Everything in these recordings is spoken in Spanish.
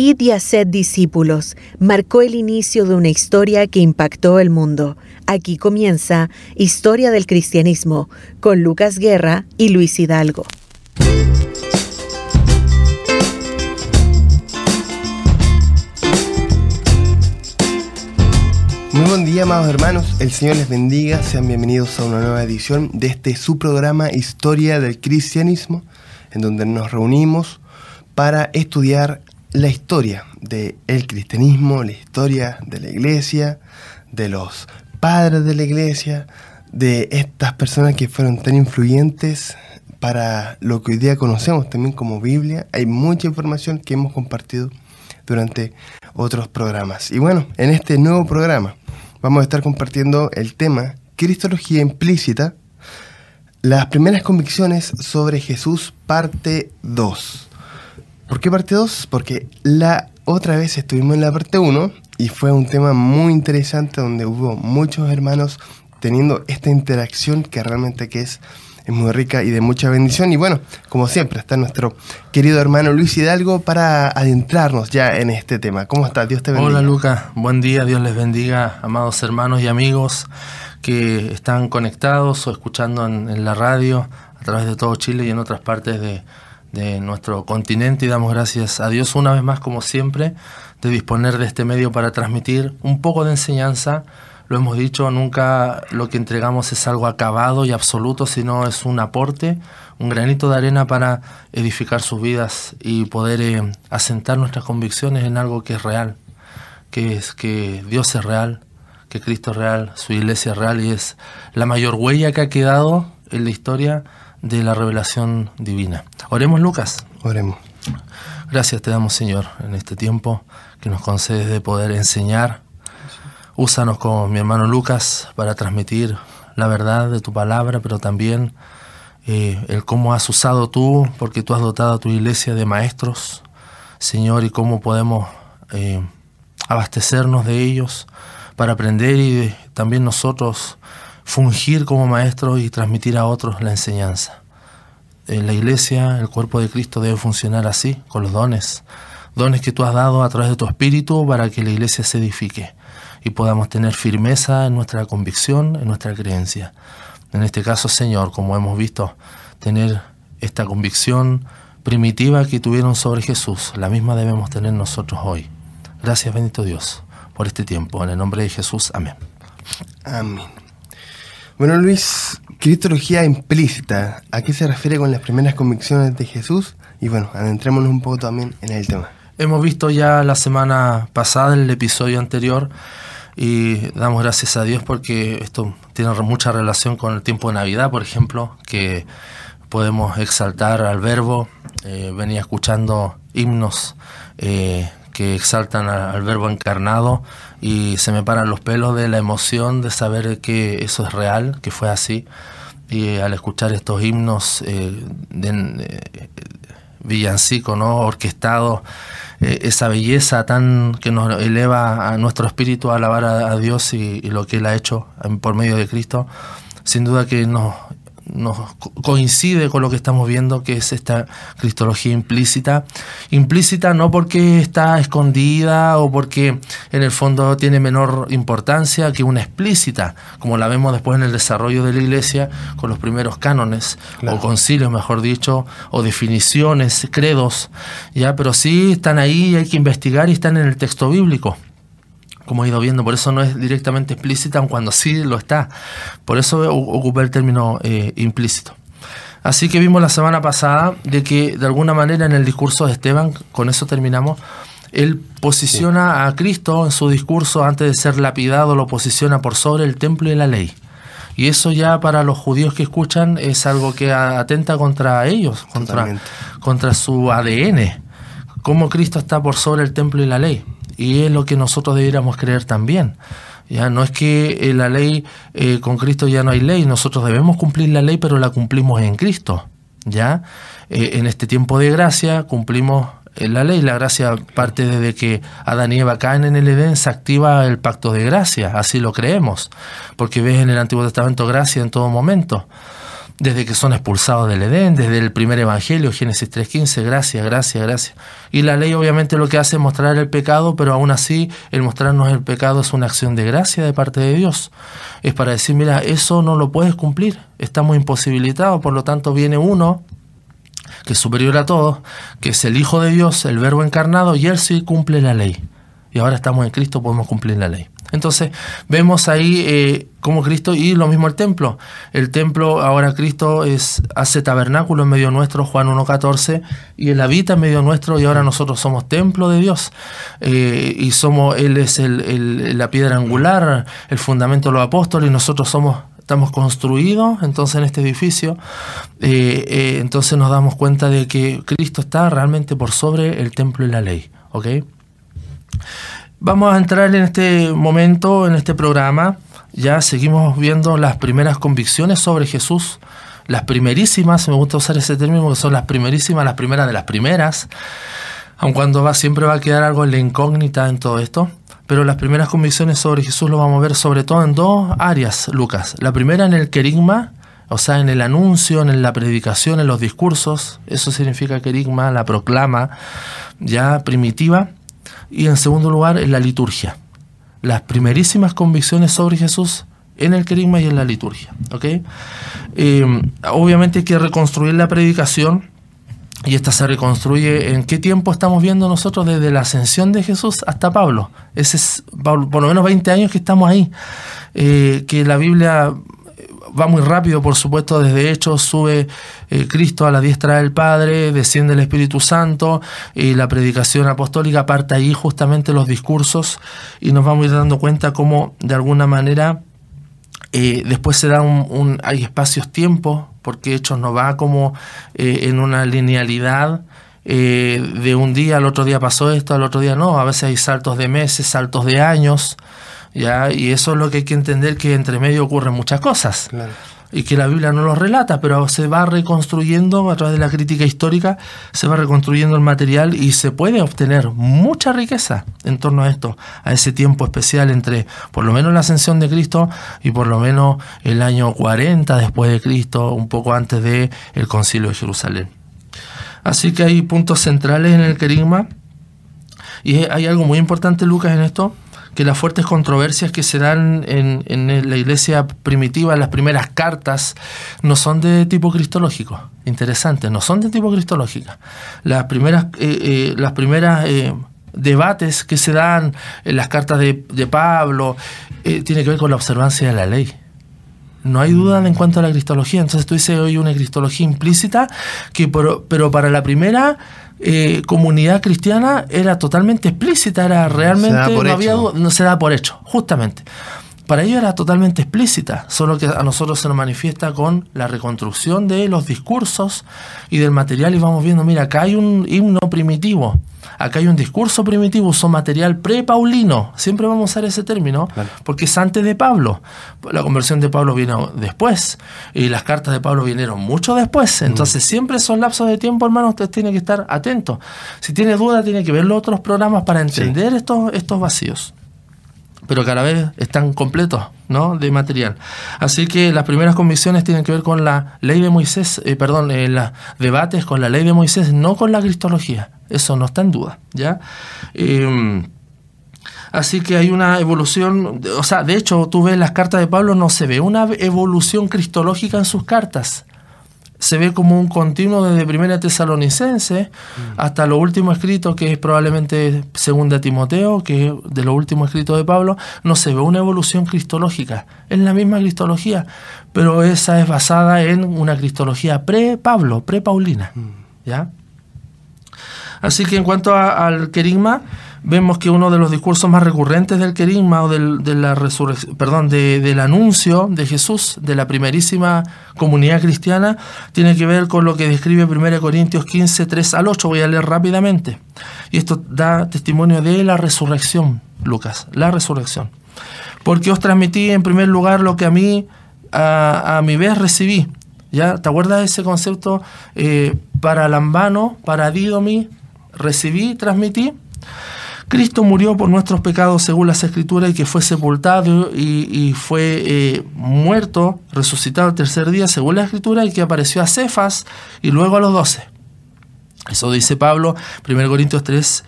Id y haced discípulos marcó el inicio de una historia que impactó el mundo. Aquí comienza Historia del Cristianismo con Lucas Guerra y Luis Hidalgo. Muy buen día, amados hermanos. El Señor les bendiga. Sean bienvenidos a una nueva edición de este su programa Historia del Cristianismo, en donde nos reunimos para estudiar la historia del cristianismo, la historia de la iglesia, de los padres de la iglesia, de estas personas que fueron tan influyentes para lo que hoy día conocemos también como Biblia. Hay mucha información que hemos compartido durante otros programas. Y bueno, en este nuevo programa vamos a estar compartiendo el tema Cristología implícita, las primeras convicciones sobre Jesús, parte 2. ¿Por qué parte 2? Porque la otra vez estuvimos en la parte 1 y fue un tema muy interesante donde hubo muchos hermanos teniendo esta interacción que realmente que es es muy rica y de mucha bendición. Y bueno, como siempre, está nuestro querido hermano Luis Hidalgo para adentrarnos ya en este tema. ¿Cómo estás? Dios te bendiga. Hola Luca, buen día, Dios les bendiga, amados hermanos y amigos que están conectados o escuchando en, la radio a través de todo Chile y en otras partes de, de nuestro continente y damos gracias a Dios una vez más como siempre de disponer de este medio para transmitir un poco de enseñanza. Lo hemos dicho, nunca lo que entregamos es algo acabado y absoluto, sino es un aporte, un granito de arena para edificar sus vidas y poder eh, asentar nuestras convicciones en algo que es real, que es que Dios es real, que Cristo es real, su iglesia es real y es la mayor huella que ha quedado en la historia de la revelación divina. Oremos, Lucas. Oremos. Gracias te damos, Señor, en este tiempo que nos concedes de poder enseñar Úsanos con mi hermano Lucas para transmitir la verdad de tu palabra, pero también eh, el cómo has usado tú, porque tú has dotado a tu iglesia de maestros, Señor, y cómo podemos eh, abastecernos de ellos para aprender y también nosotros fungir como maestros y transmitir a otros la enseñanza. En la iglesia, el cuerpo de Cristo debe funcionar así, con los dones, dones que tú has dado a través de tu espíritu para que la iglesia se edifique y podamos tener firmeza en nuestra convicción, en nuestra creencia. En este caso, Señor, como hemos visto, tener esta convicción primitiva que tuvieron sobre Jesús, la misma debemos tener nosotros hoy. Gracias, bendito Dios, por este tiempo. En el nombre de Jesús, amén. Amén. Bueno, Luis, cristología implícita, ¿a qué se refiere con las primeras convicciones de Jesús? Y bueno, adentrémonos un poco también en el tema. Hemos visto ya la semana pasada, en el episodio anterior, y damos gracias a Dios porque esto tiene mucha relación con el tiempo de Navidad, por ejemplo, que podemos exaltar al verbo. Eh, venía escuchando himnos eh, que exaltan al, verbo encarnado y se me paran los pelos de la emoción de saber que eso es real, que fue así. Y al escuchar estos himnos eh, de, villancico, ¿no? orquestados eh, esa belleza tan que nos eleva a nuestro espíritu a alabar a, Dios y, y, lo que Él ha hecho por medio de Cristo, sin duda que nos, nos coincide con lo que estamos viendo, que es esta cristología implícita. Implícita no porque está escondida o porque en el fondo tiene menor importancia que una explícita, como la vemos después en el desarrollo de la iglesia con los primeros cánones o concilios, mejor dicho, o definiciones, credos, ya, pero sí están ahí, hay que investigar y están en el texto bíblico como he ido viendo, por eso no es directamente explícita, aun cuando sí lo está. Por eso ocupé el término eh, implícito. Así que vimos la semana pasada de que de alguna manera en el discurso de Esteban, con eso terminamos, él posiciona a Cristo en su discurso antes de ser lapidado, lo posiciona por sobre el templo y la ley. Y eso ya para los judíos que escuchan es algo que atenta contra ellos, contra, contra su ADN. Cómo Cristo está por sobre el templo y la ley y es lo que nosotros deberíamos creer también. Ya no es que eh, la ley eh, con Cristo ya no hay ley, nosotros debemos cumplir la ley, pero la cumplimos en Cristo. Ya eh, en este tiempo de gracia cumplimos la ley. La gracia parte desde que Adán y Eva caen en el Edén, se activa el pacto de gracia, así lo creemos, porque ves en el Antiguo Testamento gracia en todo momento. Desde que son expulsados del Edén, desde el primer Evangelio, Génesis 3.15, gracias, gracias, gracias. Y la ley obviamente lo que hace es mostrar el pecado, pero aún así el mostrarnos el pecado es una acción de gracia de parte de Dios. Es para decir, mira, eso no lo puedes cumplir, estamos imposibilitados, por lo tanto viene uno que es superior a todos, que es el Hijo de Dios, el Verbo encarnado, y Él sí cumple la ley. Y ahora estamos en Cristo, podemos cumplir la ley. Entonces vemos ahí eh, como Cristo y lo mismo el templo. El templo, ahora Cristo es, hace tabernáculo en medio nuestro, Juan 1.14, y Él habita en medio nuestro y ahora nosotros somos templo de Dios. Eh, y somos, Él es el, la piedra angular, el fundamento de los apóstoles y nosotros somos estamos construidos entonces en este edificio, eh, entonces nos damos cuenta de que Cristo está realmente por sobre el templo y la ley. ¿ok?, Vamos a entrar en este momento, en este programa. Ya seguimos viendo las primeras convicciones sobre Jesús, las primerísimas, me gusta usar ese término porque son las primerísimas, las primeras de las primeras, aun cuando va, siempre va a quedar algo en la incógnita en todo esto. Pero las primeras convicciones sobre Jesús lo vamos a ver sobre todo en dos áreas, Lucas. La primera en el querigma, o sea, en el anuncio, en la predicación, en los discursos. Eso significa querigma, la proclama ya primitiva y en segundo lugar en la liturgia. Las primerísimas convicciones sobre Jesús en el querigma y en la liturgia. ¿okay? Eh, obviamente hay que reconstruir la predicación y esta se reconstruye en qué tiempo estamos viendo nosotros desde la ascensión de Jesús hasta Pablo. Ese es por lo menos 20 años que estamos ahí. Eh, que la Biblia va muy rápido, por supuesto, desde Hechos sube eh, Cristo a la diestra del Padre, desciende el Espíritu Santo y la predicación apostólica parte ahí justamente los discursos y nos vamos a ir dando cuenta cómo de alguna manera eh, después se da un, hay espacios-tiempo, porque Hechos no va como eh, en una linealidad. de un día al otro día pasó esto, al otro día no, a veces hay saltos de meses, saltos de años, ¿ya? Y eso es lo que hay que entender, que entre medio ocurren muchas cosas. Y que la Biblia no lo relata, pero se va reconstruyendo a través de la crítica histórica, se va reconstruyendo el material y se puede obtener mucha riqueza en torno a esto, a ese tiempo especial entre por lo menos la ascensión de Cristo y por lo menos el año 40 después de Cristo, un poco antes del el concilio de Jerusalén. Así que hay puntos centrales en el querigma. Y hay algo muy importante, Lucas, en esto, que las fuertes controversias que se dan en, en, la iglesia primitiva, las primeras cartas, no son de tipo cristológico. Interesante, no son de tipo cristológico. Las primeras, eh, eh, las primeras eh, debates que se dan en las cartas de, Pablo tiene que ver con la observancia de la ley. No hay duda en cuanto a la cristología. Entonces tú dices hoy una cristología implícita, que pero para la primera eh, comunidad cristiana era totalmente explícita, era realmente, no, había no se da por hecho, justamente. Para ello era totalmente explícita, solo que a nosotros se nos manifiesta con la reconstrucción de los discursos y del material y vamos viendo, mira, acá hay un himno primitivo, acá hay un discurso primitivo, son material pre-paulino, siempre vamos a usar ese término, porque es antes de Pablo. La conversión de Pablo vino después y las cartas de Pablo vinieron mucho después, mm. entonces siempre esos lapsos de tiempo, hermano, usted tiene que estar atento. Si tiene duda, tiene que ver los otros programas para entender estos, estos vacíos pero cada vez están completos ¿no? de material. Así que las primeras convicciones tienen que ver con la ley de Moisés, eh, perdón, eh, los debates con la ley de Moisés, no con la cristología. Eso no está en duda. ¿ya? Em, así que hay una evolución, o sea, de hecho, tú ves las cartas de Pablo, no se ve una evolución cristológica en sus cartas se ve como un continuo desde Primera Tesalonicense mm. hasta lo último escrito, que es probablemente Segunda Timoteo, que es de lo último escrito de Pablo, no se ve una evolución cristológica. Es la misma cristología, pero esa es basada en una cristología pre-Pablo, pre-Paulina. Mm. ¿Ya? Así que en cuanto al querigma, vemos que uno de los discursos más recurrentes del querigma o del, perdón, del anuncio de Jesús, de la primerísima comunidad cristiana, tiene que ver con lo que describe 1 Corintios 15, 3 al 8. Voy a leer rápidamente. Y esto da testimonio de la resurrección, Lucas, la resurrección. Porque os transmití en primer lugar lo que a mí, a, mi vez, recibí. ¿Ya? ¿Te acuerdas de ese concepto? Eh, para Lambano, para Didomi, recibí, transmití Cristo murió por nuestros pecados según las Escrituras y que fue sepultado y, fue eh, muerto, resucitado el tercer día según la Escritura y que apareció a Cefas y luego a los doce. Eso dice Pablo, 1 Corintios 3,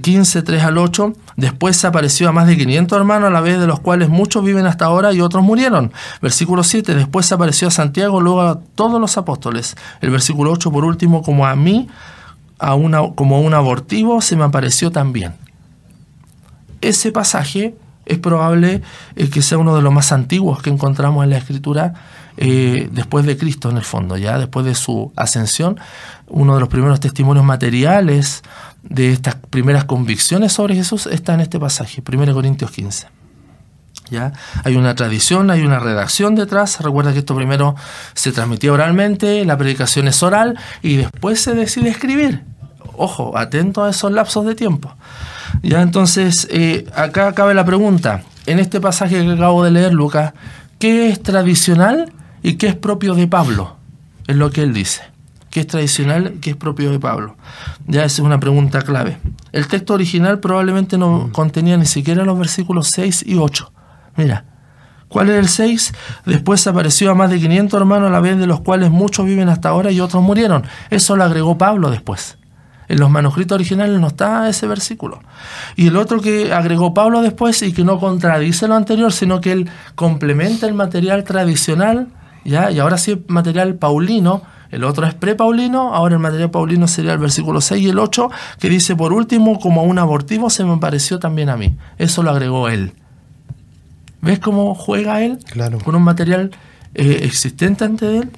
15, 3 al 8. Después apareció a más de 500 hermanos, a la vez de los cuales muchos viven hasta ahora y otros murieron. Versículo 7, después apareció a Santiago, luego a todos los apóstoles. El versículo 8, por último, como a mí, a una, como a un abortivo, se me apareció también. Ese pasaje es probable eh, que sea uno de los más antiguos que encontramos en la Escritura eh, después de Cristo en el fondo, ya después de su ascensión, uno de los primeros testimonios materiales de estas primeras convicciones sobre Jesús está en este pasaje, 1 Corintios 15. ¿Ya? Hay una tradición, hay una redacción detrás. Recuerda que esto primero se transmitía oralmente, la predicación es oral y después se decide escribir. Ojo, atento a esos lapsos de tiempo. Ya entonces, eh, acá cabe la pregunta. En este pasaje que acabo de leer, Lucas, ¿qué es tradicional y qué es propio de Pablo, es lo que él dice. ¿Qué es tradicional? ¿Qué es propio de Pablo? Ya esa es una pregunta clave. El texto original probablemente no mm. contenía ni siquiera los versículos 6 y 8. Mira, ¿cuál es el 6? Después apareció a más de 500 hermanos a la vez de los cuales muchos viven hasta ahora y otros murieron. Eso lo agregó Pablo después. En los manuscritos originales no está ese versículo. Y el otro que agregó Pablo después y que no contradice lo anterior, sino que él complementa el material tradicional y ahora sí material paulino, el otro es pre-paulino, ahora el material paulino sería el versículo 6 y el 8, que dice, por último, como un abortivo se me pareció también a mí. Eso lo agregó él. ¿Ves cómo juega él? Claro. Con un material eh, existente ante él.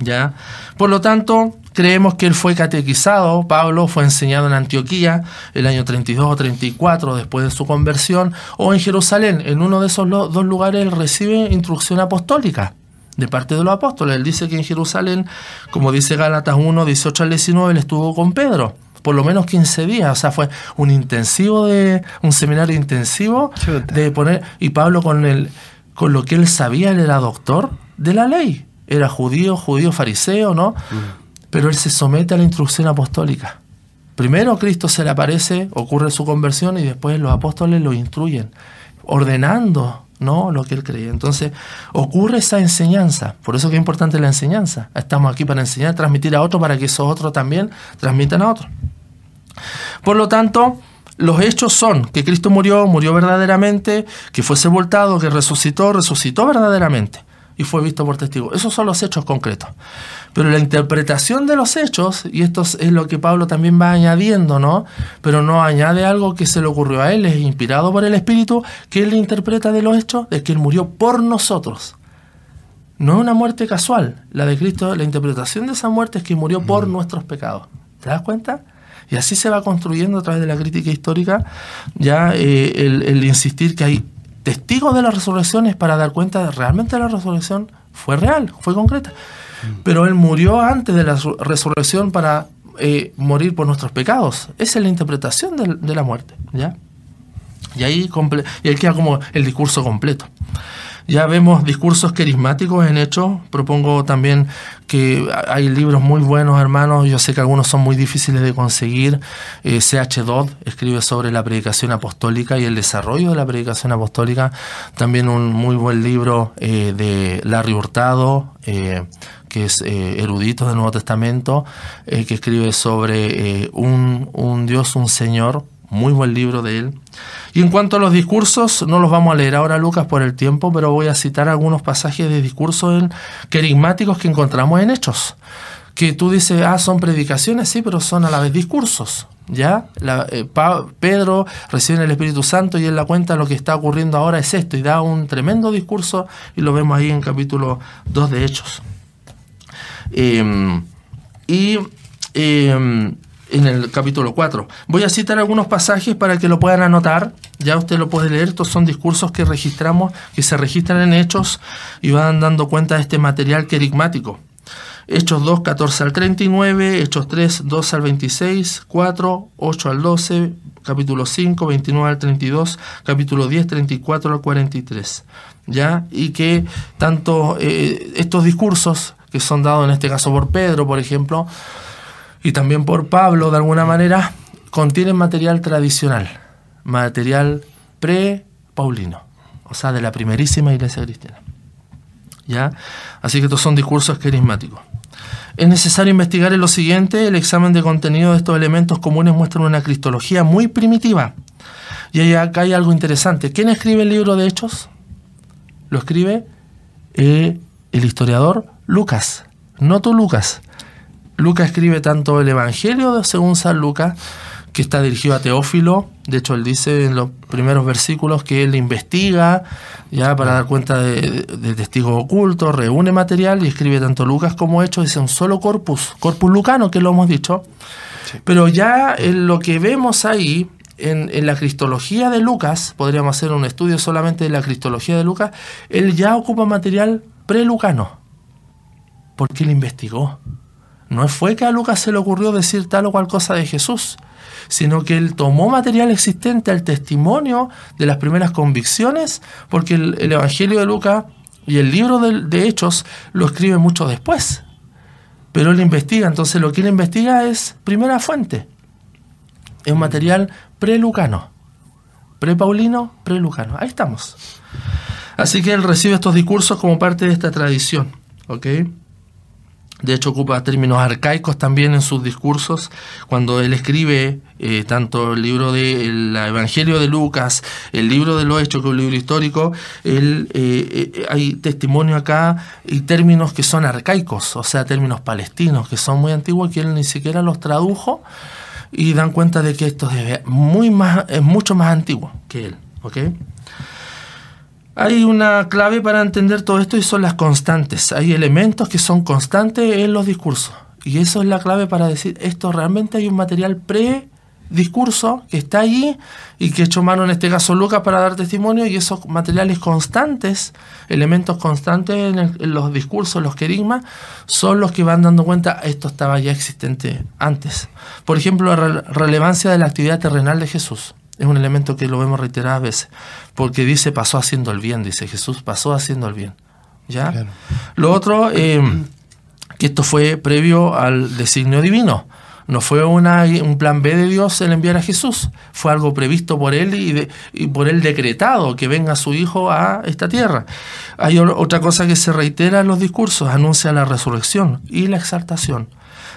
¿Ya? Por lo tanto, creemos que él fue catequizado, Pablo fue enseñado en Antioquía el año 32 o 34 después de su conversión, o en Jerusalén, en uno de esos dos lugares él recibe instrucción apostólica de parte de los apóstoles. Él dice que en Jerusalén, como dice Gálatas 1, 18 al 19, él estuvo con Pedro por lo menos 15 días, o sea, fue un intensivo de un seminario intensivo de poner y Pablo con el con lo que él sabía, él era doctor de la ley, era judío, judío fariseo, ¿no? Mm. Pero él se somete a la instrucción apostólica. Primero Cristo se le aparece, ocurre su conversión y después los apóstoles lo instruyen, ordenando no lo que él creía. Entonces ocurre esa enseñanza, por eso que es importante la enseñanza. Estamos aquí para enseñar, transmitir a otros para que esos otros también transmitan a otros. Por lo tanto, los hechos son que Cristo murió, murió verdaderamente, que fue sepultado, que resucitó, resucitó verdaderamente y fue visto por testigos. Esos son los hechos concretos. Pero la interpretación de los hechos, y esto es lo que Pablo también va añadiendo, ¿no? Pero no añade algo que se le ocurrió a él, es inspirado por el Espíritu, que él interpreta de los hechos, de que él murió por nosotros. No es una muerte casual. La de Cristo, la interpretación de esa muerte es que murió por mm. nuestros pecados. ¿Te das cuenta? Y así se va construyendo a través de la crítica histórica ya eh, el, el insistir que hay testigos de la resurrección es para dar cuenta de realmente la resurrección fue real, fue concreta. Mm. Pero Él murió antes de la resurrección para eh, morir por nuestros pecados. Esa es la interpretación de, la muerte. ¿ya? Y ahí, y ahí queda como el discurso completo. Ya vemos discursos carismáticos en hecho. Propongo también que hay libros muy buenos, hermanos. Yo sé que algunos son muy difíciles de conseguir. Eh, C.H. Dodd escribe sobre la predicación apostólica y el desarrollo de la predicación apostólica. También un muy buen libro eh, de Larry Hurtado. Eh, que es erudito del Nuevo Testamento, que escribe sobre un Dios, un Señor, muy buen libro de él. Y en cuanto a los discursos, no los vamos a leer ahora, Lucas, por el tiempo, pero voy a citar algunos pasajes de discursos querigmáticos que encontramos en Hechos. Que tú dices, ah, son predicaciones, sí, pero son a la vez discursos. ¿Ya? Eh, Pedro recibe el Espíritu Santo y él la cuenta lo que está ocurriendo ahora es esto y da un tremendo discurso y lo vemos ahí en capítulo 2 de Hechos. Em, y em, en el capítulo 4. Voy a citar algunos pasajes para que lo puedan anotar. Ya usted lo puede leer. Estos son discursos que registramos, que se registran en Hechos y van dando cuenta de este material querigmático. Hechos 2, 14 al 39, Hechos 3, 2 al 26, 4, 8 al 12, capítulo 5, 29 al 32, capítulo 10, 34 al 43. ¿Ya? Y que tanto eh, estos discursos que son dados en este caso por Pedro, por ejemplo, y también por Pablo de alguna manera, contienen material tradicional, material pre-paulino, o sea, de la primerísima iglesia cristiana. ¿Ya? Así que estos son discursos carismáticos. Es necesario investigar en lo siguiente, el examen de contenido de estos elementos comunes muestra una cristología muy primitiva. Y acá hay algo interesante. ¿Quién escribe el libro de Hechos? Lo escribe eh, el historiador Lucas, no tú Lucas. Lucas escribe tanto el Evangelio según San Lucas, que está dirigido a Teófilo, de hecho él dice en los primeros versículos que él investiga ya para dar cuenta de, testigos ocultos, reúne material y escribe tanto Lucas como Hechos, es un solo corpus, corpus lucano que lo hemos dicho, pero ya en lo que vemos ahí, en, en, la cristología de Lucas, podríamos hacer un estudio solamente de la cristología de Lucas, él ya ocupa material prelucano, porque él investigó. No fue que a Lucas se le ocurrió decir tal o cual cosa de Jesús, sino que él tomó material existente al testimonio de las primeras convicciones, porque el, Evangelio de Lucas y el libro de, Hechos lo escribe mucho después. Pero él investiga, entonces lo que él investiga es primera fuente. Es un material pre-lucano. Pre-paulino, pre-lucano. Ahí estamos. Así que él recibe estos discursos como parte de esta tradición. ¿Ok? De hecho, ocupa términos arcaicos también en sus discursos. Cuando él escribe eh, tanto el libro del Evangelio de Lucas, el libro de los Hechos, que es un libro histórico, él, eh, eh, hay testimonio acá y términos que son arcaicos, o sea, términos palestinos, que son muy antiguos, que él ni siquiera los tradujo y dan cuenta de que esto es, muy más, es mucho más antiguo que él. ¿okay? Hay una clave para entender todo esto y son las constantes. Hay elementos que son constantes en los discursos. Y eso es la clave para decir, esto realmente hay un material pre-discurso que está allí y que hecho mano en este caso Lucas para dar testimonio y esos materiales constantes, elementos constantes en, los discursos, los querigmas, son los que van dando cuenta, esto estaba ya existente antes. Por ejemplo, la relevancia de la actividad terrenal de Jesús. Es un elemento que lo vemos reiteradas veces, porque dice pasó haciendo el bien, dice Jesús pasó haciendo el bien. ¿Ya? Lo otro, eh, que esto fue previo al designio divino. No fue una, un plan B de Dios el enviar a Jesús, fue algo previsto por Él y, y por Él decretado, que venga su Hijo a esta tierra. Hay otra cosa que se reitera en los discursos, anuncia la resurrección y la exaltación.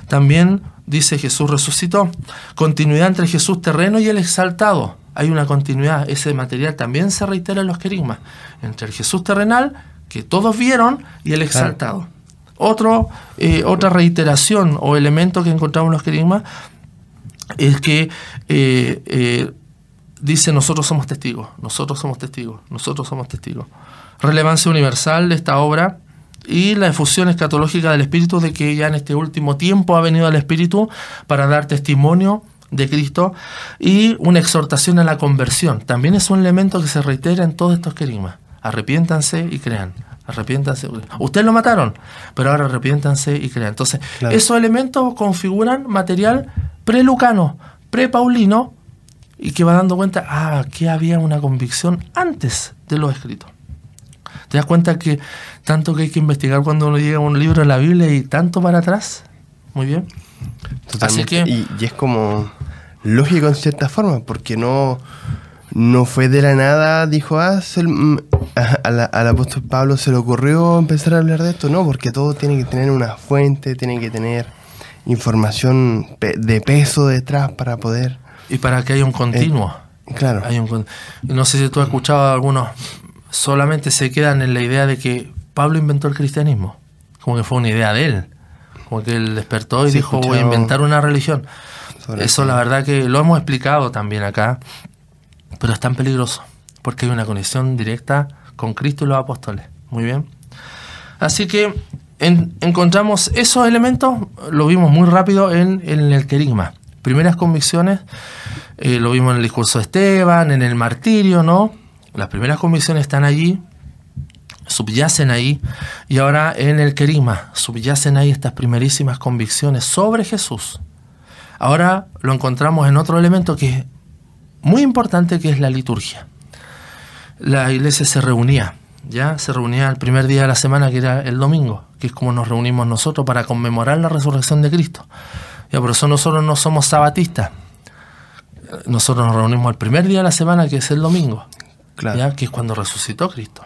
También dice Jesús resucitó. Continuidad entre Jesús terreno y el exaltado. Hay una continuidad. Ese material también se reitera en los querigmas. Entre el Jesús terrenal, que todos vieron, y el exaltado. Otro, eh, otra reiteración o elemento que encontramos en los querigmas es que eh, eh, dice nosotros somos testigos, nosotros somos testigos, nosotros somos testigos. Relevancia universal de esta obra y la efusión escatológica del Espíritu de que ya en este último tiempo ha venido el Espíritu para dar testimonio de Cristo y una exhortación a la conversión. También es un elemento que se reitera en todos estos querimas. Arrepiéntanse y crean. Arrepiéntanse. Ustedes lo mataron, pero ahora arrepiéntanse y crean. Entonces, esos elementos configuran material pre-lucano, pre-paulino, y que va dando cuenta, ah, que había una convicción antes de lo escrito. ¿Te das cuenta que tanto que hay que investigar cuando uno llega a un libro de la Biblia y tanto para atrás? Muy bien. Así que, y, es como lógico en cierta forma, porque no, no fue de la nada, dijo, ah, mm, al apóstol Pablo se le ocurrió empezar a hablar de esto, no, porque todo tiene que tener una fuente, tiene que tener información de peso detrás para poder... Y para que haya un continuo. Eh, claro. Hay un, no sé si tú has escuchado algunos solamente se quedan en la idea de que Pablo inventó el cristianismo, como que fue una idea de él, como que él despertó y dijo voy a inventar una religión. Eso la verdad que lo hemos explicado también acá, pero es tan peligroso, porque hay una conexión directa con Cristo y los apóstoles. Muy bien. Así que encontramos esos elementos, lo vimos muy rápido en, el querigma. Primeras convicciones, eh, lo vimos en el discurso de Esteban, en el martirio, ¿no? Las primeras convicciones están allí, subyacen ahí, y ahora en el querigma subyacen ahí estas primerísimas convicciones sobre Jesús. Ahora lo encontramos en otro elemento que es muy importante, que es la liturgia. La iglesia se reunía, ya se reunía el primer día de la semana, que era el domingo, que es como nos reunimos nosotros para conmemorar la resurrección de Cristo. Ya por eso nosotros no somos sabatistas, nosotros nos reunimos el primer día de la semana, que es el domingo, Claro. ¿ya? que es cuando resucitó Cristo.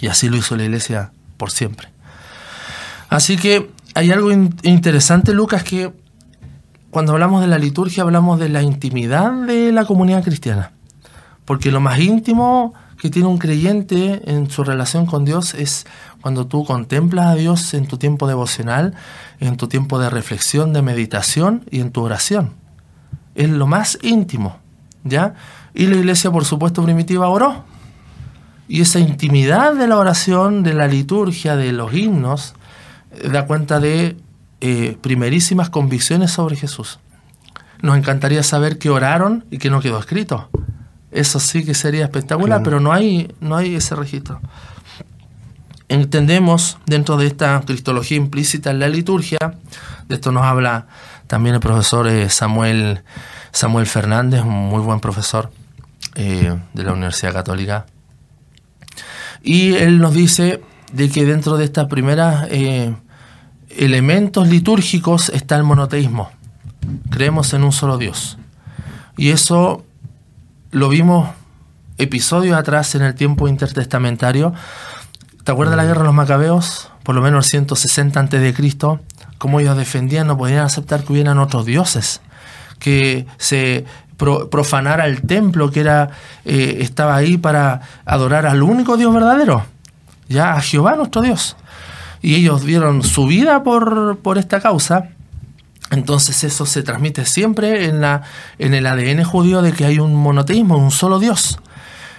Y así lo hizo la iglesia por siempre. Así que hay algo in- interesante, Lucas, que cuando hablamos de la liturgia hablamos de la intimidad de la comunidad cristiana. Porque lo más íntimo que tiene un creyente en su relación con Dios es cuando tú contemplas a Dios en tu tiempo devocional, en tu tiempo de reflexión, de meditación y en tu oración. Es lo más íntimo, ¿ya? Y la iglesia, por supuesto, primitiva oró. Y esa intimidad de la oración, de la liturgia, de los himnos, eh, da cuenta de eh, primerísimas convicciones sobre Jesús. Nos encantaría saber que oraron y que no quedó escrito. Eso sí que sería espectacular, Claro. pero no hay, no hay ese registro. Entendemos dentro de esta cristología implícita en la liturgia, de esto nos habla también el profesor eh, Samuel, Samuel Fernández, un muy buen profesor eh, de la Universidad Católica. Y él nos dice de que dentro de estas primeras eh, elementos litúrgicos está el monoteísmo. Creemos en un solo Dios. Y eso lo vimos episodios atrás en el tiempo intertestamentario. ¿Te acuerdas la guerra de los macabeos? Por lo menos el 160 antes de cómo ellos defendían, no podían aceptar que hubieran otros dioses, que se pro- profanara el templo que era eh, estaba ahí para adorar al único Dios verdadero, ya a Jehová nuestro Dios. Y ellos dieron su vida por, por esta causa. Entonces eso se transmite siempre en, la, en el ADN judío de que hay un monoteísmo, un solo Dios.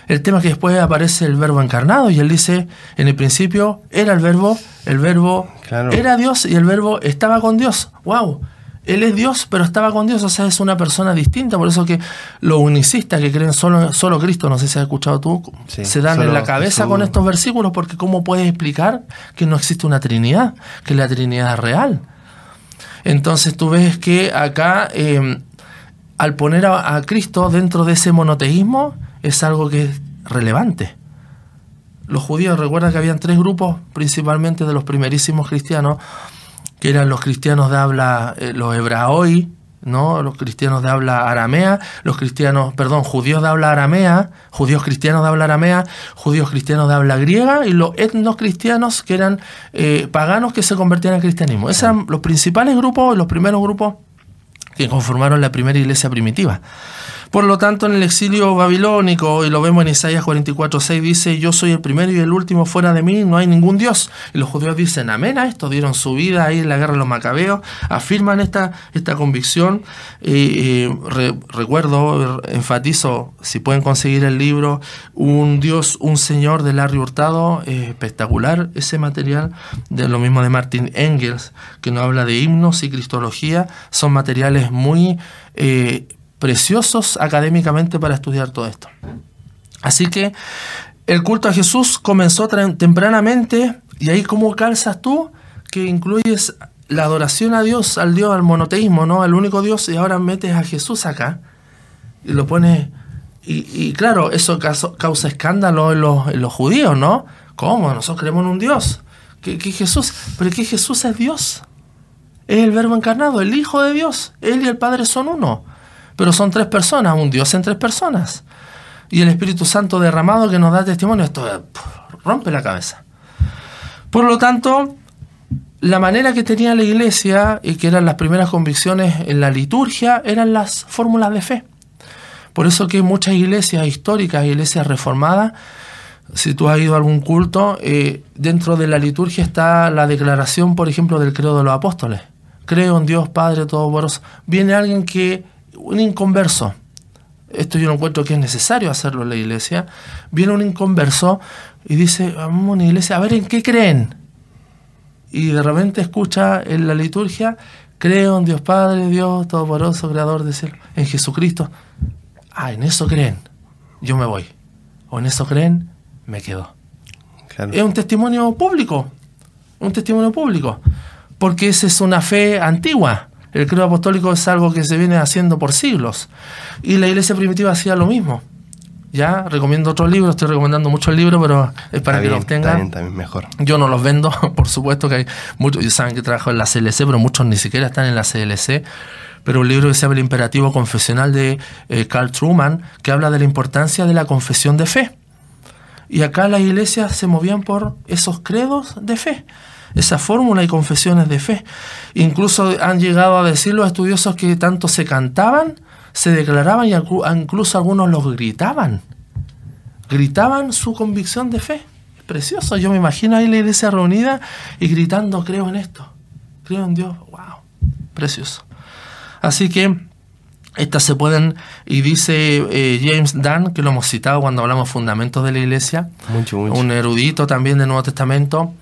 El tema es que después aparece el verbo encarnado y él dice, en el principio era el verbo, el verbo Claro. era Dios y el verbo estaba con Dios. ¡Wow! Él es Dios, pero estaba con Dios, o sea, es una persona distinta. Por eso que los unicistas que creen solo, solo Cristo, no sé si has escuchado tú, Sí, se dan en la cabeza con estos versículos, porque ¿cómo puedes explicar que no existe una Trinidad? Que la Trinidad es real. Entonces tú ves que acá, eh, al poner a, a Cristo dentro de ese monoteísmo, es algo que es relevante. Los judíos, recuerdan que habían tres grupos, principalmente de los primerísimos cristianos, que eran los cristianos de habla, eh, los hebraoi, ¿no? los cristianos de habla aramea, los cristianos, perdón, judíos de habla aramea, judíos cristianos de habla aramea, judíos cristianos de habla griega y los etnos cristianos que eran eh, paganos que se convertían al cristianismo. Esos eran los principales grupos, los primeros grupos que conformaron la primera iglesia primitiva. Por lo tanto, en el exilio babilónico, y lo vemos en Isaías 44.6, dice, yo soy el primero y el último, fuera de mí no hay ningún Dios. Y los judíos dicen, amén a esto, dieron su vida ahí en la guerra de los macabeos, afirman esta, esta convicción. Y, y re- recuerdo, enfatizo, si pueden conseguir el libro, Un Dios, un Señor de Larry Hurtado, espectacular ese material, de lo mismo de Martin Engels, que nos habla de himnos y cristología, son materiales muy... eh, preciosos académicamente para estudiar todo esto. Así que el culto a Jesús comenzó tempranamente y ahí cómo calzas tú que incluyes la adoración a Dios, al Dios, al monoteísmo, ¿no? Al único Dios y ahora metes a Jesús acá y lo pones y, claro, eso causa escándalo en los, judíos, ¿no? ¿Cómo? Nosotros creemos en un Dios. ¿Qué, qué Jesús? Pero que Jesús es Dios. Es el verbo encarnado, el Hijo de Dios. Él y el Padre son uno. Pero son tres personas, un Dios en tres personas. Y el Espíritu Santo derramado que nos da testimonio, esto eh, rompe la cabeza. Por lo tanto, la manera que tenía la iglesia y que eran las primeras convicciones en la liturgia eran las fórmulas de fe. Por eso que muchas iglesias históricas, iglesias reformadas, si tú has ido a algún culto, eh, dentro de la liturgia está la declaración, por ejemplo, del credo de los apóstoles. Creo en Dios Padre Todopoderoso. Viene alguien que, un inconverso, esto yo no encuentro que es necesario hacerlo en la iglesia, viene un inconverso y dice, vamos a una iglesia, a ver en qué creen. Y de repente escucha en la liturgia, creo en Dios Padre, Dios Todopoderoso, Creador del cielo, en Jesucristo. Ah, en eso creen, yo me voy. O en eso creen, me quedo. Claro. Es un testimonio público, un testimonio público, porque esa es una fe antigua. El credo apostólico es algo que se viene haciendo por siglos. Y la iglesia primitiva hacía lo mismo. Ya, recomiendo otros libros, estoy recomendando muchos libros, pero es para Está que bien, los tengan. también mejor. Yo no los vendo, por supuesto que hay muchos, saben que trabajo en la CLC, pero muchos ni siquiera están en la CLC. pero un libro que se llama El Imperativo Confesional de eh, Carl Truman, que habla de la importancia de la confesión de fe. Y acá las iglesias se movían por esos credos de fe, esa fórmula y confesiones de fe. Incluso han llegado a decir los estudiosos que tanto se cantaban, se declaraban y incluso algunos los gritaban. Gritaban su convicción de fe. Es precioso. Yo me imagino ahí la iglesia reunida y gritando, creo en esto, creo en Dios. ¡Wow! Precioso. Así que estas se pueden, y dice eh, James Dunn, que lo hemos citado cuando hablamos fundamentos de la iglesia, un erudito también del Nuevo Testamento,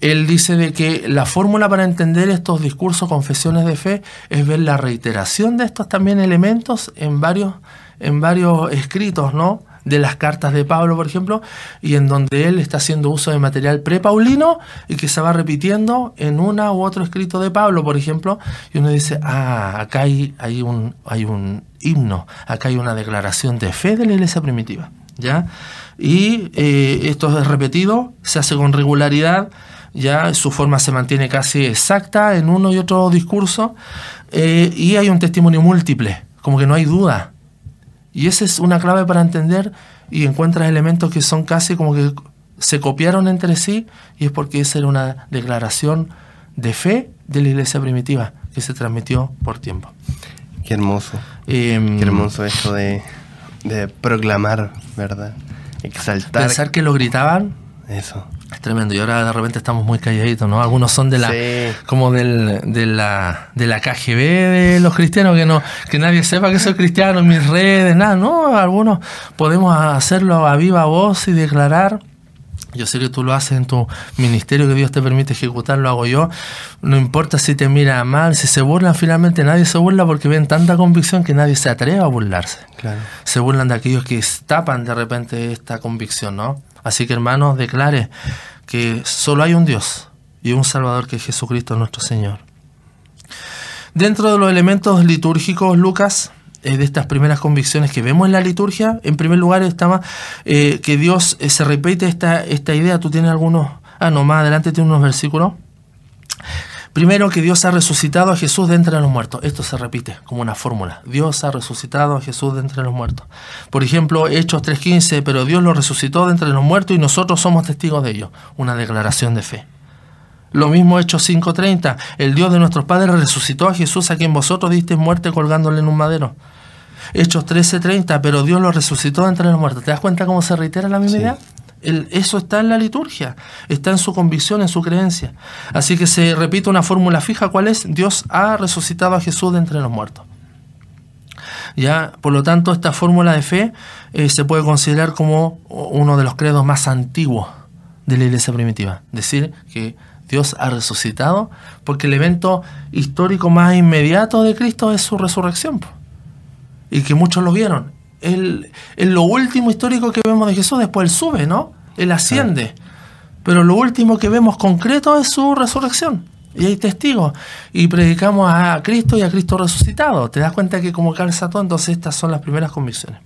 él dice de que la fórmula para entender estos discursos, confesiones de fe, es ver la reiteración de estos también elementos en varios, en varios escritos, ¿no? de las cartas de Pablo, por ejemplo, y en donde él está haciendo uso de material pre-paulino y que se va repitiendo en una u otro escrito de Pablo, por ejemplo, y uno dice, ah, acá hay, un, hay un himno, acá hay una declaración de fe de la iglesia primitiva, ¿ya? Y eh, esto es repetido, se hace con regularidad, ya su forma se mantiene casi exacta en uno y otro discurso, eh, y hay un testimonio múltiple, como que no hay duda, y esa es una clave para entender y encuentras elementos que son casi como que se copiaron entre sí y es porque esa era una declaración de fe de la iglesia primitiva que se transmitió por tiempo. Qué hermoso. Em, Qué hermoso esto de, de proclamar, ¿verdad? Exaltar. Pensar que lo gritaban. Eso. Es tremendo. Y ahora de repente estamos muy calladitos, ¿no? Algunos son de la como del, de la de la KGB de los cristianos que no que nadie sepa que soy cristiano en mis redes, nada, no, algunos podemos hacerlo a viva voz y declarar yo sé que tú lo haces en tu ministerio, que Dios te permite ejecutar, lo hago yo. No importa si te mira mal, si se burlan, finalmente nadie se burla porque ven tanta convicción que nadie se atreve a burlarse. Se burlan de aquellos que tapan de repente esta convicción, ¿no? Así que hermanos, declare que solo hay un Dios y un Salvador que es Jesucristo nuestro Señor. Dentro de los elementos litúrgicos, Lucas, eh, de estas primeras convicciones que vemos en la liturgia, en primer lugar estaba eh, que Dios eh, se repite esta, esta idea. Tú tienes algunos, ah, no, más adelante tiene unos versículos Primero que Dios ha resucitado a Jesús de entre los muertos. Esto se repite como una fórmula. Dios ha resucitado a Jesús de entre los muertos. Por ejemplo, Hechos 3.15, pero Dios lo resucitó de entre los muertos y nosotros somos testigos de ello. Una declaración de fe. Lo mismo Hechos 5.30, el Dios de nuestros padres resucitó a Jesús a quien vosotros disteis muerte colgándole en un madero. Hechos 13.30, pero Dios lo resucitó de entre los muertos. ¿Te das cuenta cómo se reitera la misma idea? Eso está en la liturgia, está en su convicción, en su creencia. Así que se repite una fórmula fija, ¿cuál es? Dios ha resucitado a Jesús de entre los muertos. ¿Ya? Por lo tanto, esta fórmula de fe eh, se puede considerar como uno de los credos más antiguos de la iglesia primitiva. Decir que Dios ha resucitado porque el evento histórico más inmediato de Cristo es su resurrección. Y que muchos lo vieron el, lo último histórico que vemos de Jesús, después él sube, ¿no? Él asciende. Pero lo último que vemos concreto es su resurrección. Y hay testigos. Y predicamos a Cristo y a Cristo resucitado. Te das cuenta que como calza todo, entonces estas son las primeras convicciones.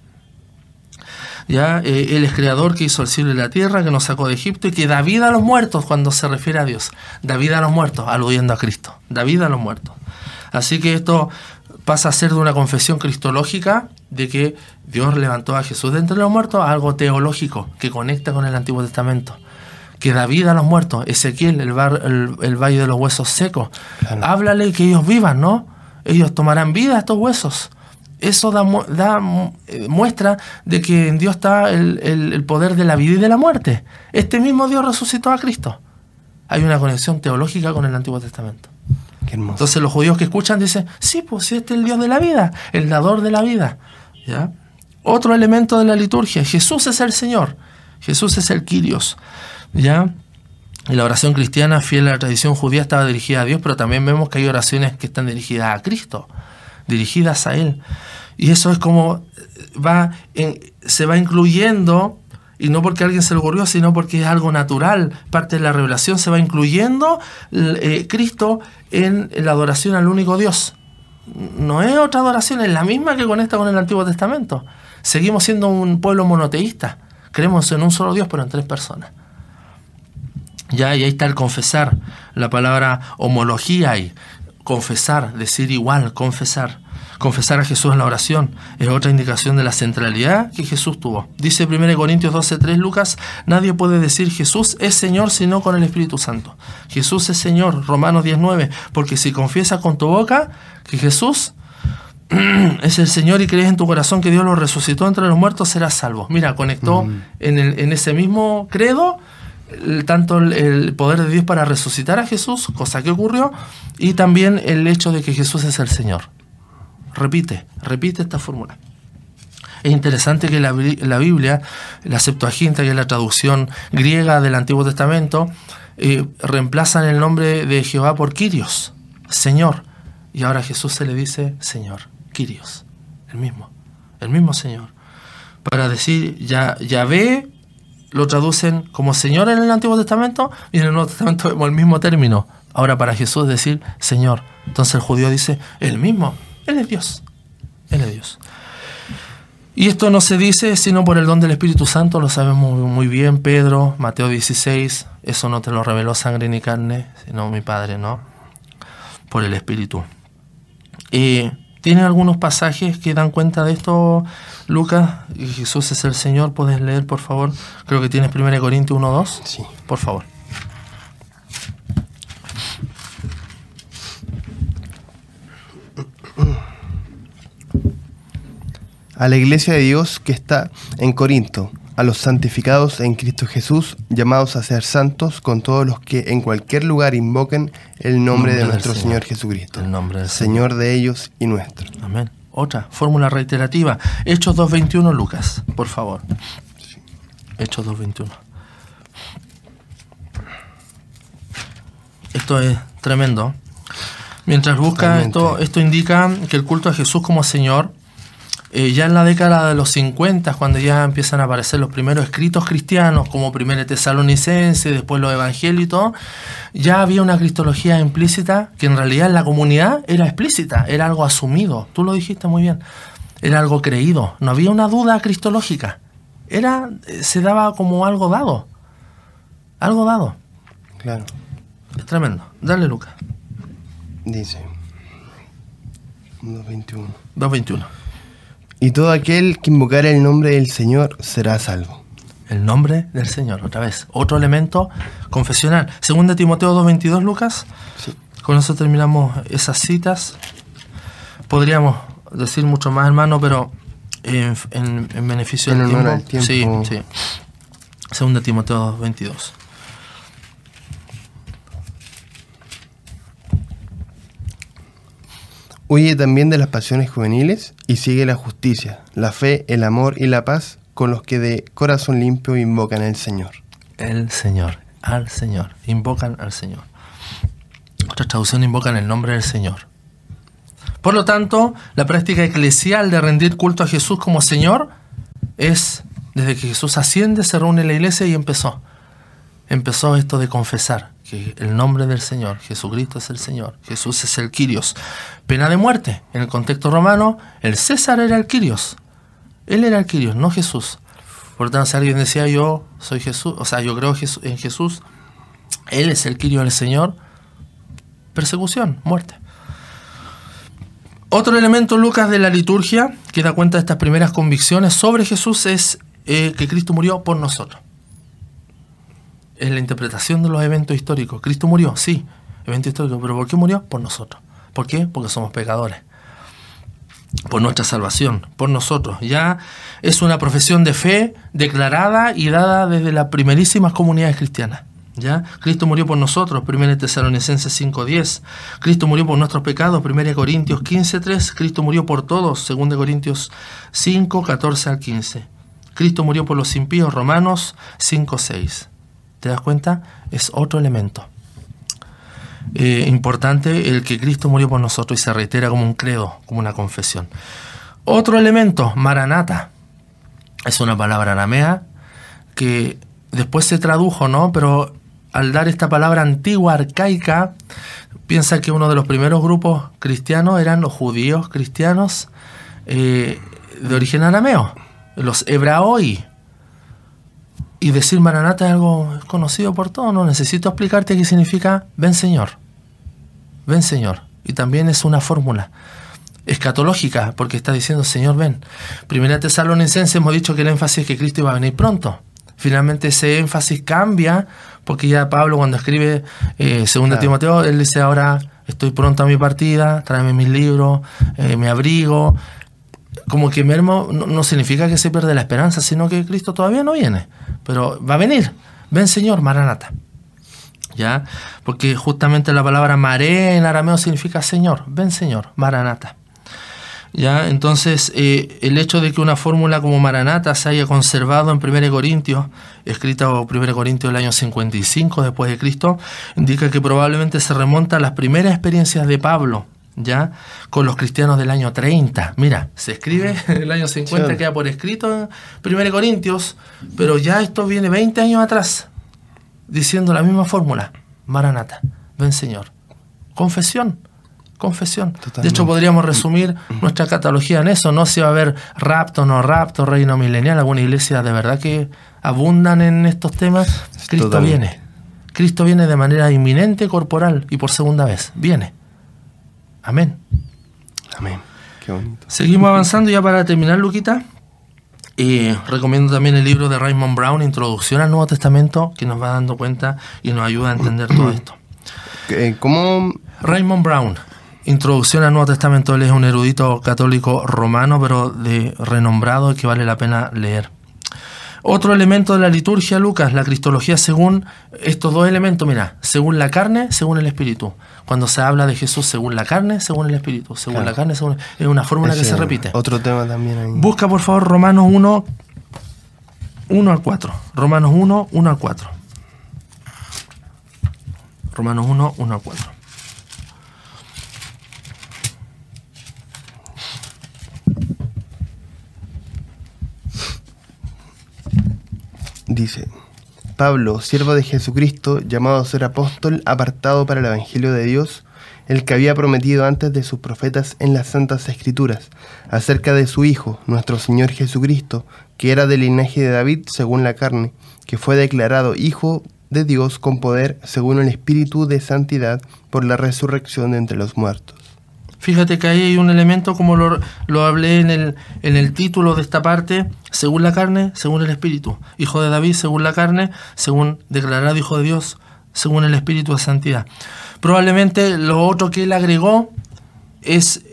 Ya, eh, él es creador que hizo el cielo y la tierra, que nos sacó de Egipto y que da vida a los muertos cuando se refiere a Dios. Da vida a los muertos, aludiendo a Cristo. Da vida a los muertos. Así que esto pasa a ser de una confesión cristológica de que Dios levantó a Jesús de entre los muertos a algo teológico que conecta con el Antiguo Testamento. Que da vida a los muertos. Ezequiel, el, el, valle de los huesos secos. Háblale que ellos vivan, ¿no? Ellos tomarán vida a estos huesos. Eso da, da eh, muestra de que en Dios está el, el poder de la vida y de la muerte. Este mismo Dios resucitó a Cristo. Hay una conexión teológica con el Antiguo Testamento. Entonces los judíos que escuchan dicen, sí, pues este es el Dios de la vida, el dador de la vida. ¿Ya? Otro elemento de la liturgia, Jesús es el Señor, Jesús es el Kyrios. ¿Ya? Y la oración cristiana, fiel a la tradición judía, estaba dirigida a Dios, pero también vemos que hay oraciones que están dirigidas a Cristo, dirigidas a Él. Y eso es como va se va incluyendo y no porque alguien se lo ocurrió, sino porque es algo natural, parte de la revelación, se va incluyendo eh, Cristo en la adoración al único Dios. No es otra adoración, es la misma que conecta con el Antiguo Testamento. Seguimos siendo un pueblo monoteísta, creemos en un solo Dios, pero en tres personas. Ya, y ahí está el confesar, la palabra homología ahí. confesar, decir igual, confesar. Confesar a Jesús en la oración es otra indicación de la centralidad que Jesús tuvo. Dice 1 Corintios 12:3 Lucas, nadie puede decir Jesús es Señor sino con el Espíritu Santo. Jesús es Señor, Romanos 19, porque si confiesas con tu boca que Jesús es el Señor y crees en tu corazón que Dios lo resucitó entre los muertos, serás salvo. Mira, conectó en, en ese mismo credo tanto el, poder de Dios para resucitar a Jesús, cosa que ocurrió, y también el hecho de que Jesús es el Señor. Repite, repite esta fórmula. Es interesante que la, la, Biblia, la Septuaginta, que es la traducción griega del Antiguo Testamento, eh, reemplazan el nombre de Jehová por Kyrios, Señor. Y ahora Jesús se le dice Señor, Kyrios, el mismo, el mismo Señor. Para decir, ya, Yahvé lo traducen como Señor en el Antiguo Testamento y en el Nuevo Testamento vemos el mismo término. Ahora para Jesús decir Señor. Entonces el judío dice, el mismo, Él es Dios. Él es Dios. Y esto no se dice sino por el don del Espíritu Santo, lo sabemos muy bien, Pedro, Mateo 16, eso no te lo reveló sangre ni carne, sino mi Padre, ¿no? Por el Espíritu. Y tiene algunos pasajes que dan cuenta de esto, Lucas, y Jesús es el Señor, ¿puedes leer, por favor? Creo que tienes 1 Corintios 1, 2. Sí. Por favor. A la iglesia de Dios que está en Corinto, a los santificados en Cristo Jesús, llamados a ser santos con todos los que en cualquier lugar invoquen el nombre, de nuestro Señor. Jesucristo, el nombre del Señor de ellos y nuestro. Amén. Otra, fórmula reiterativa. Hechos 2.21, Lucas, por favor. Hechos 2.21. Esto es tremendo. Mientras busca, esto, esto indica que el culto a Jesús como Señor, eh, ya en la década de los 50, cuando ya empiezan a aparecer los primeros escritos cristianos, como Primero Tesalonicense, después los Evangelios ya había una cristología implícita que en realidad en la comunidad era explícita, era algo asumido. Tú lo dijiste muy bien. Era algo creído. No había una duda cristológica. Era, eh, se daba como algo dado. Algo dado. Claro. Es tremendo. Dale, Lucas. Dice 2.21. 2.21. Y todo aquel que invocare el nombre del Señor será salvo el nombre del Señor. Otra vez, otro elemento confesional. Segunda Timoteo 2.22, Lucas. Con eso terminamos esas citas. Podríamos decir mucho más, hermano, pero en, beneficio del tiempo, Sí, sí. Segunda Timoteo 2.22. Huye también de las pasiones juveniles y sigue la justicia, la fe, el amor y la paz con los que de corazón limpio invocan al Señor. El Señor, al Señor, invocan al Señor. Otra traducción invocan el nombre del Señor. Por lo tanto, la práctica eclesial de rendir culto a Jesús como Señor es, desde que Jesús asciende, se reúne la iglesia y empezó. Empezó esto de confesar que el nombre del Señor, Jesucristo es el Señor, Jesús es el Quirios. Pena de muerte. En el contexto romano, el César era el Quirios, él era el Dios, no Jesús. Por tanto, si alguien decía yo soy Jesús, o sea, yo creo en Jesús, Él es el Kyrios del Señor, persecución, muerte. Otro elemento, Lucas, de la liturgia que da cuenta de estas primeras convicciones sobre Jesús es eh, que Cristo murió por nosotros. Es la interpretación de los eventos históricos. Cristo murió, sí, evento histórico, pero ¿por qué murió? Por nosotros. ¿Por qué? Porque somos pecadores por nuestra salvación, por nosotros. Ya es una profesión de fe declarada y dada desde las primerísimas comunidades cristianas. ¿Ya? Cristo murió por nosotros, 1 Tesalonicenses 5.10. Cristo murió por nuestros pecados, 1 Corintios 15.3. Cristo murió por todos, 2 Corintios 5.14 al 15. Cristo murió por los impíos, Romanos 5.6. ¿Te das cuenta? Es otro elemento. Eh, importante el que Cristo murió por nosotros y se reitera como un credo, como una confesión. Otro elemento, maranata, es una palabra aramea que después se tradujo, ¿no? Pero al dar esta palabra antigua, arcaica, piensa que uno de los primeros grupos cristianos eran los judíos cristianos eh, de origen arameo, los hebraoi. Y decir Maranata es algo conocido por todos, no necesito explicarte qué significa ven Señor, ven Señor. y también es una fórmula escatológica, porque está diciendo, Señor, ven. Primera Tesalonicense hemos dicho que el énfasis es que Cristo iba a venir pronto. Finalmente ese énfasis cambia, porque ya Pablo cuando escribe eh, Segunda Timoteo, él dice ahora estoy pronto a mi partida, tráeme mis libros, eh, me abrigo. Como que mermo no, significa que se pierde la esperanza, sino que Cristo todavía no viene, pero va a venir. Ven Señor, Maranata. ¿Ya? Porque justamente la palabra maré en arameo significa Señor, ven Señor, Maranata. ¿Ya? Entonces, eh, el hecho de que una fórmula como Maranata se haya conservado en 1 Corintios, escrita en 1 Corintios del año 55 después de Cristo, indica que probablemente se remonta a las primeras experiencias de Pablo, ¿ya? Con los cristianos del año 30. Mira, se escribe en el año 50, queda por escrito en 1 Corintios, pero ya esto viene 20 años atrás, diciendo la misma fórmula, Maranata, ven Señor. Confesión confesión. De hecho, podríamos resumir nuestra catalogía en eso, no si va a haber rapto, no rapto, reino milenial, alguna iglesia de verdad que abundan en estos temas. Cristo viene. Cristo viene de manera inminente, corporal y por segunda vez. Viene. Amén. Amén. Qué bonito. Seguimos avanzando ya para terminar, Luquita. Y recomiendo también el libro de Raymond Brown, Introducción al Nuevo Testamento, que nos va dando cuenta y nos ayuda a entender todo esto. ¿Cómo? Raymond Brown, Introducción al Nuevo Testamento, él es un erudito católico romano, pero de renombrado que vale la pena leer. Otro elemento de la liturgia, Lucas, la cristología según estos dos elementos, mira, según la carne, según el espíritu. Cuando se habla de Jesús según la carne, según el espíritu, según la carne, según es una fórmula que se repite. Otro tema también ahí. Busca por favor Romanos 1 1 al 4. Romanos 1 1 al 4. Romanos 1 1 al 4. Dice, Pablo, siervo de Jesucristo, llamado a ser apóstol, apartado para el Evangelio de Dios, el que había prometido antes de sus profetas en las Santas Escrituras, acerca de su Hijo, nuestro Señor Jesucristo, que era del linaje de David según la carne, que fue declarado Hijo de Dios con poder según el Espíritu de Santidad por la resurrección de entre los muertos. Fíjate que ahí hay un elemento, como lo, hablé en el, en el título de esta parte, según la carne, según el Espíritu. Hijo de David, según la carne, según declarado Hijo de Dios, según el Espíritu de Santidad. Probablemente lo otro que él agregó es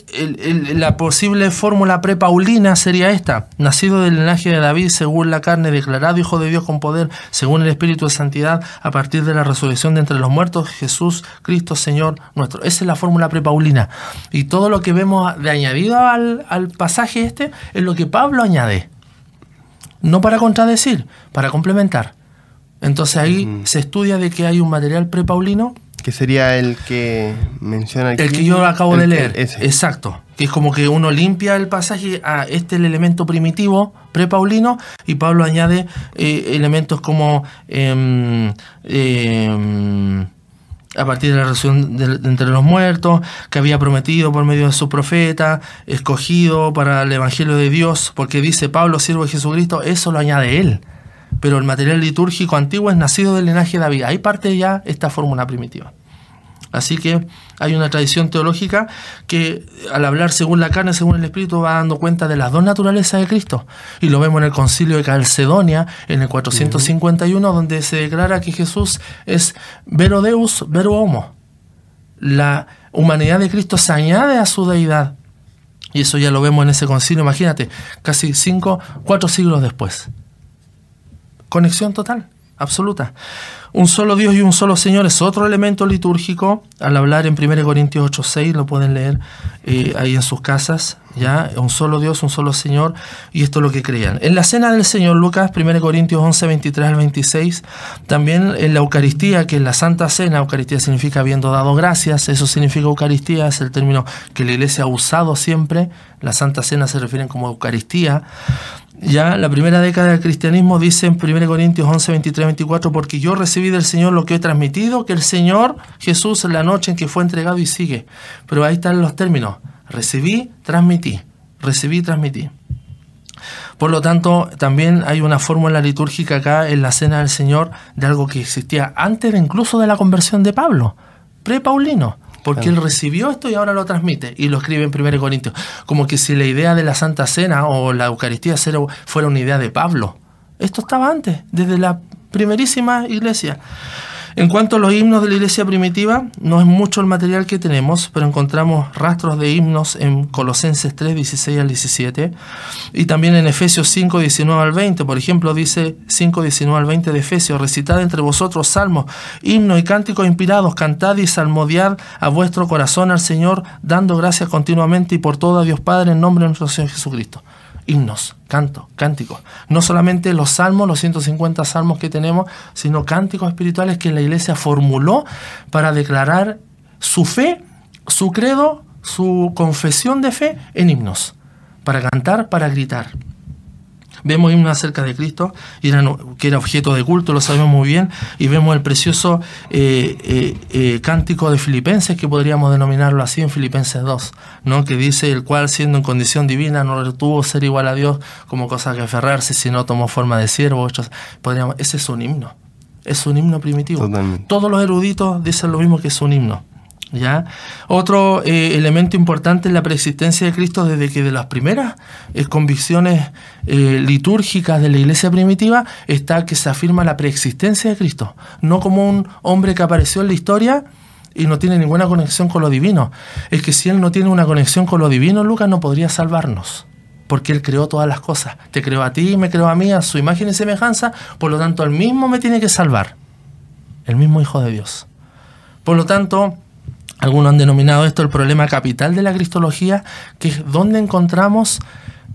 la posible fórmula prepaulina sería esta, nacido del linaje de David según la carne, declarado hijo de Dios con poder, según el Espíritu de Santidad, a partir de la resurrección de entre los muertos, Jesús, Cristo, Señor nuestro. Esa es la fórmula prepaulina. Y todo lo que vemos de añadido al, al pasaje este es lo que Pablo añade. No para contradecir, para complementar. Entonces ahí se estudia de que hay un material prepaulino que sería el que menciona aquí. El que yo acabo de leer. Exacto. Que es como que uno limpia el pasaje a este el elemento primitivo, prepaulino, y Pablo añade eh, elementos como em, a partir de la resurrección de, entre los muertos, que había prometido por medio de su profeta, escogido para el Evangelio de Dios, porque dice Pablo, siervo de Jesucristo, eso lo añade él pero el material litúrgico antiguo es nacido del linaje de David. Ahí parte ya esta fórmula primitiva. Así que hay una tradición teológica que al hablar según la carne, según el Espíritu, va dando cuenta de las dos naturalezas de Cristo. Y lo vemos en el concilio de Calcedonia, en el 451, donde se declara que Jesús es vero Deus, vero homo. La humanidad de Cristo se añade a su deidad. Y eso ya lo vemos en ese concilio, imagínate, casi cinco, cuatro siglos después. Conexión total, absoluta. Un solo Dios y un solo Señor es otro elemento litúrgico. Al hablar en 1 Corintios 8:6, lo pueden leer eh, ahí en sus casas. ¿ya? Un solo Dios, un solo Señor, y esto es lo que creían. En la cena del Señor, Lucas, 1 Corintios 11, 23 al 26, también en la Eucaristía, que es la Santa Cena, Eucaristía significa habiendo dado gracias, eso significa Eucaristía, es el término que la Iglesia ha usado siempre. La Santa Cena se refieren como Eucaristía. Ya la primera década del cristianismo dice en 1 Corintios 11, 23, 24, porque yo recibí del Señor lo que he transmitido, que el Señor Jesús en la noche en que fue entregado y sigue. Pero ahí están los términos. Recibí, transmití. Recibí, transmití. Por lo tanto, también hay una fórmula litúrgica acá en la Cena del Señor de algo que existía antes incluso de la conversión de Pablo, pre-paulino. Porque él recibió esto y ahora lo transmite y lo escribe en 1 Corintios. Como que si la idea de la Santa Cena o la Eucaristía fuera una idea de Pablo. Esto estaba antes, desde la primerísima iglesia. En cuanto a los himnos de la iglesia primitiva, no es mucho el material que tenemos, pero encontramos rastros de himnos en Colosenses 3, 16 al 17 y también en Efesios 5, 19 al 20. Por ejemplo, dice 5, 19 al 20 de Efesios, recitad entre vosotros salmos, himnos y cánticos inspirados, cantad y salmodiad a vuestro corazón al Señor, dando gracias continuamente y por todo a Dios Padre en nombre de nuestro Señor Jesucristo himnos, cantos, cánticos. No solamente los salmos, los 150 salmos que tenemos, sino cánticos espirituales que la iglesia formuló para declarar su fe, su credo, su confesión de fe en himnos, para cantar, para gritar. Vemos himnos acerca de Cristo, que era objeto de culto, lo sabemos muy bien, y vemos el precioso eh, eh, eh, cántico de Filipenses, que podríamos denominarlo así en Filipenses 2, ¿no? que dice, el cual siendo en condición divina no retuvo ser igual a Dios como cosa que aferrarse, sino tomó forma de siervo. Podríamos, ese es un himno, es un himno primitivo. Todos los eruditos dicen lo mismo que es un himno. ¿Ya? Otro eh, elemento importante es la preexistencia de Cristo desde que de las primeras eh, convicciones eh, litúrgicas de la iglesia primitiva está que se afirma la preexistencia de Cristo, no como un hombre que apareció en la historia y no tiene ninguna conexión con lo divino. Es que si Él no tiene una conexión con lo divino, Lucas no podría salvarnos, porque Él creó todas las cosas. Te creó a ti me creó a mí a su imagen y semejanza, por lo tanto, Él mismo me tiene que salvar, el mismo Hijo de Dios. Por lo tanto, algunos han denominado esto el problema capital de la cristología, que es donde encontramos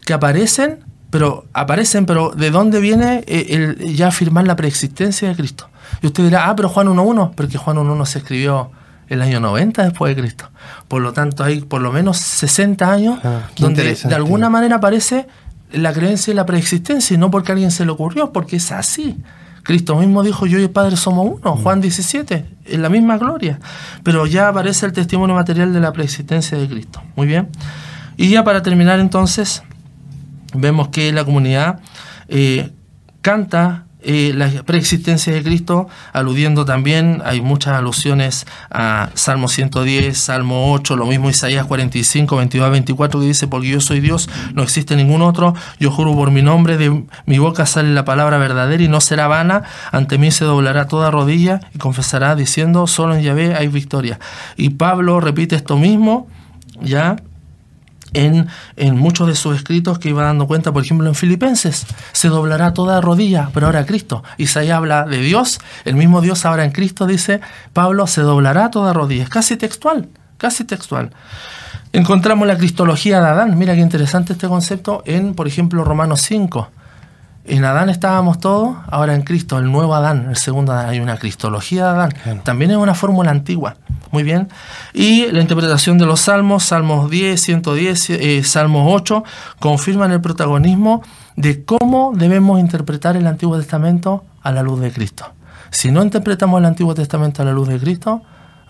que aparecen, pero aparecen, pero ¿de dónde viene eh, el, ya afirmar la preexistencia de Cristo? Y usted dirá, ah, pero Juan 1.1, porque Juan 1.1 se escribió el año 90 después de Cristo. Por lo tanto, hay por lo menos 60 años ah, donde de alguna manera aparece la creencia y la preexistencia, y no porque a alguien se le ocurrió, porque es así. Cristo mismo dijo, yo y el Padre somos uno, mm. Juan 17, en la misma gloria. Pero ya aparece el testimonio material de la preexistencia de Cristo. Muy bien. Y ya para terminar entonces, vemos que la comunidad eh, canta eh, la preexistencia de Cristo, aludiendo también, hay muchas alusiones a Salmo 110, Salmo 8, lo mismo Isaías 45, 22 a 24, que dice, porque yo soy Dios, no existe ningún otro, yo juro por mi nombre, de mi boca sale la palabra verdadera y no será vana, ante mí se doblará toda rodilla y confesará diciendo, solo en Yahvé hay victoria. Y Pablo repite esto mismo, ya en, muchos de sus escritos que iba dando cuenta, por ejemplo en Filipenses, se doblará toda rodilla, pero ahora Cristo. Isaías habla de Dios, el mismo Dios ahora en Cristo dice, Pablo se doblará toda rodilla. Es casi textual, casi textual. Encontramos la cristología de Adán, mira qué interesante este concepto en, por ejemplo, Romanos 5. En Adán estábamos todos, ahora en Cristo, el nuevo Adán, el segundo Adán, hay una cristología de Adán. También es una fórmula antigua. Muy bien. Y la interpretación de los salmos, Salmos 10, 110, eh, Salmos 8, confirman el protagonismo de cómo debemos interpretar el Antiguo Testamento a la luz de Cristo. Si no interpretamos el Antiguo Testamento a la luz de Cristo,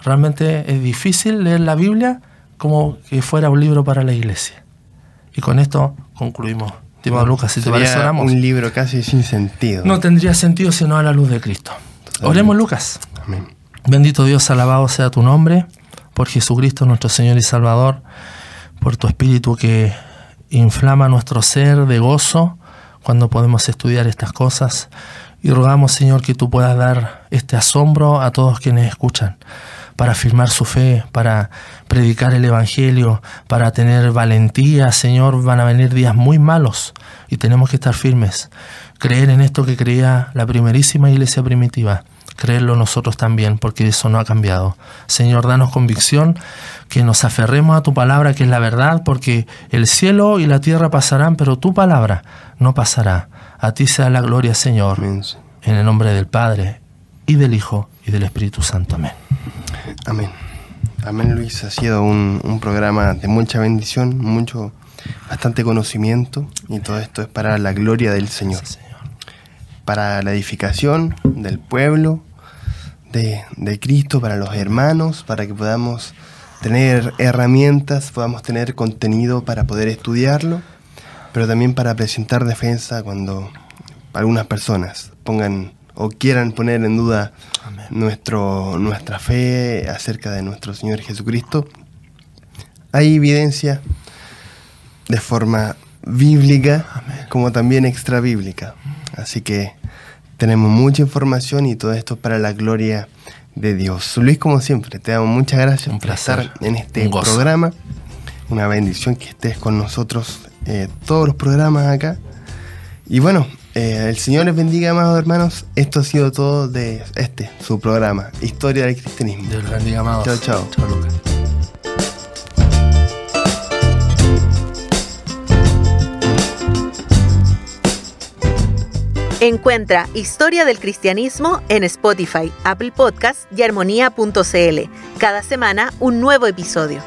realmente es difícil leer la Biblia como que fuera un libro para la iglesia. Y con esto concluimos. Lucas, si te parece, oramos. Un libro casi sin sentido. No tendría sentido sino a la luz de Cristo. Oremos, Lucas. Amén. Bendito Dios, alabado sea tu nombre, por Jesucristo nuestro Señor y Salvador, por tu Espíritu que inflama nuestro ser de gozo cuando podemos estudiar estas cosas. Y rogamos, Señor, que tú puedas dar este asombro a todos quienes escuchan, para afirmar su fe, para predicar el Evangelio, para tener valentía, Señor. Van a venir días muy malos y tenemos que estar firmes, creer en esto que creía la primerísima iglesia primitiva creerlo nosotros también, porque eso no ha cambiado. Señor, danos convicción, que nos aferremos a tu palabra, que es la verdad, porque el cielo y la tierra pasarán, pero tu palabra no pasará. A ti sea la gloria, Señor, en el nombre del Padre y del Hijo y del Espíritu Santo. Amén. Amén. Amén, Luis. Ha sido un, un programa de mucha bendición, mucho, bastante conocimiento, y todo esto es para la gloria del Señor. señor. Para la edificación del pueblo, de, Cristo para los hermanos, para que podamos tener herramientas, podamos tener contenido para poder estudiarlo, pero también para presentar defensa cuando algunas personas pongan o quieran poner en duda nuestro, nuestra fe acerca de nuestro Señor Jesucristo, hay evidencia de forma bíblica como también extra bíblica. Así que tenemos mucha información y todo esto para la gloria de Dios. Luis, como siempre, te damos muchas gracias por estar en este programa. Una bendición que estés con nosotros eh, todos los programas acá. Y bueno, eh, el Señor les bendiga, amados hermanos. Esto ha sido todo de este, su programa, Historia del Cristianismo. Dios les bendiga, amados. Chao, chao. Chao, Lucas. Encuentra Historia del Cristianismo en Spotify, Apple Podcasts y armonía.cl. Cada semana un nuevo episodio.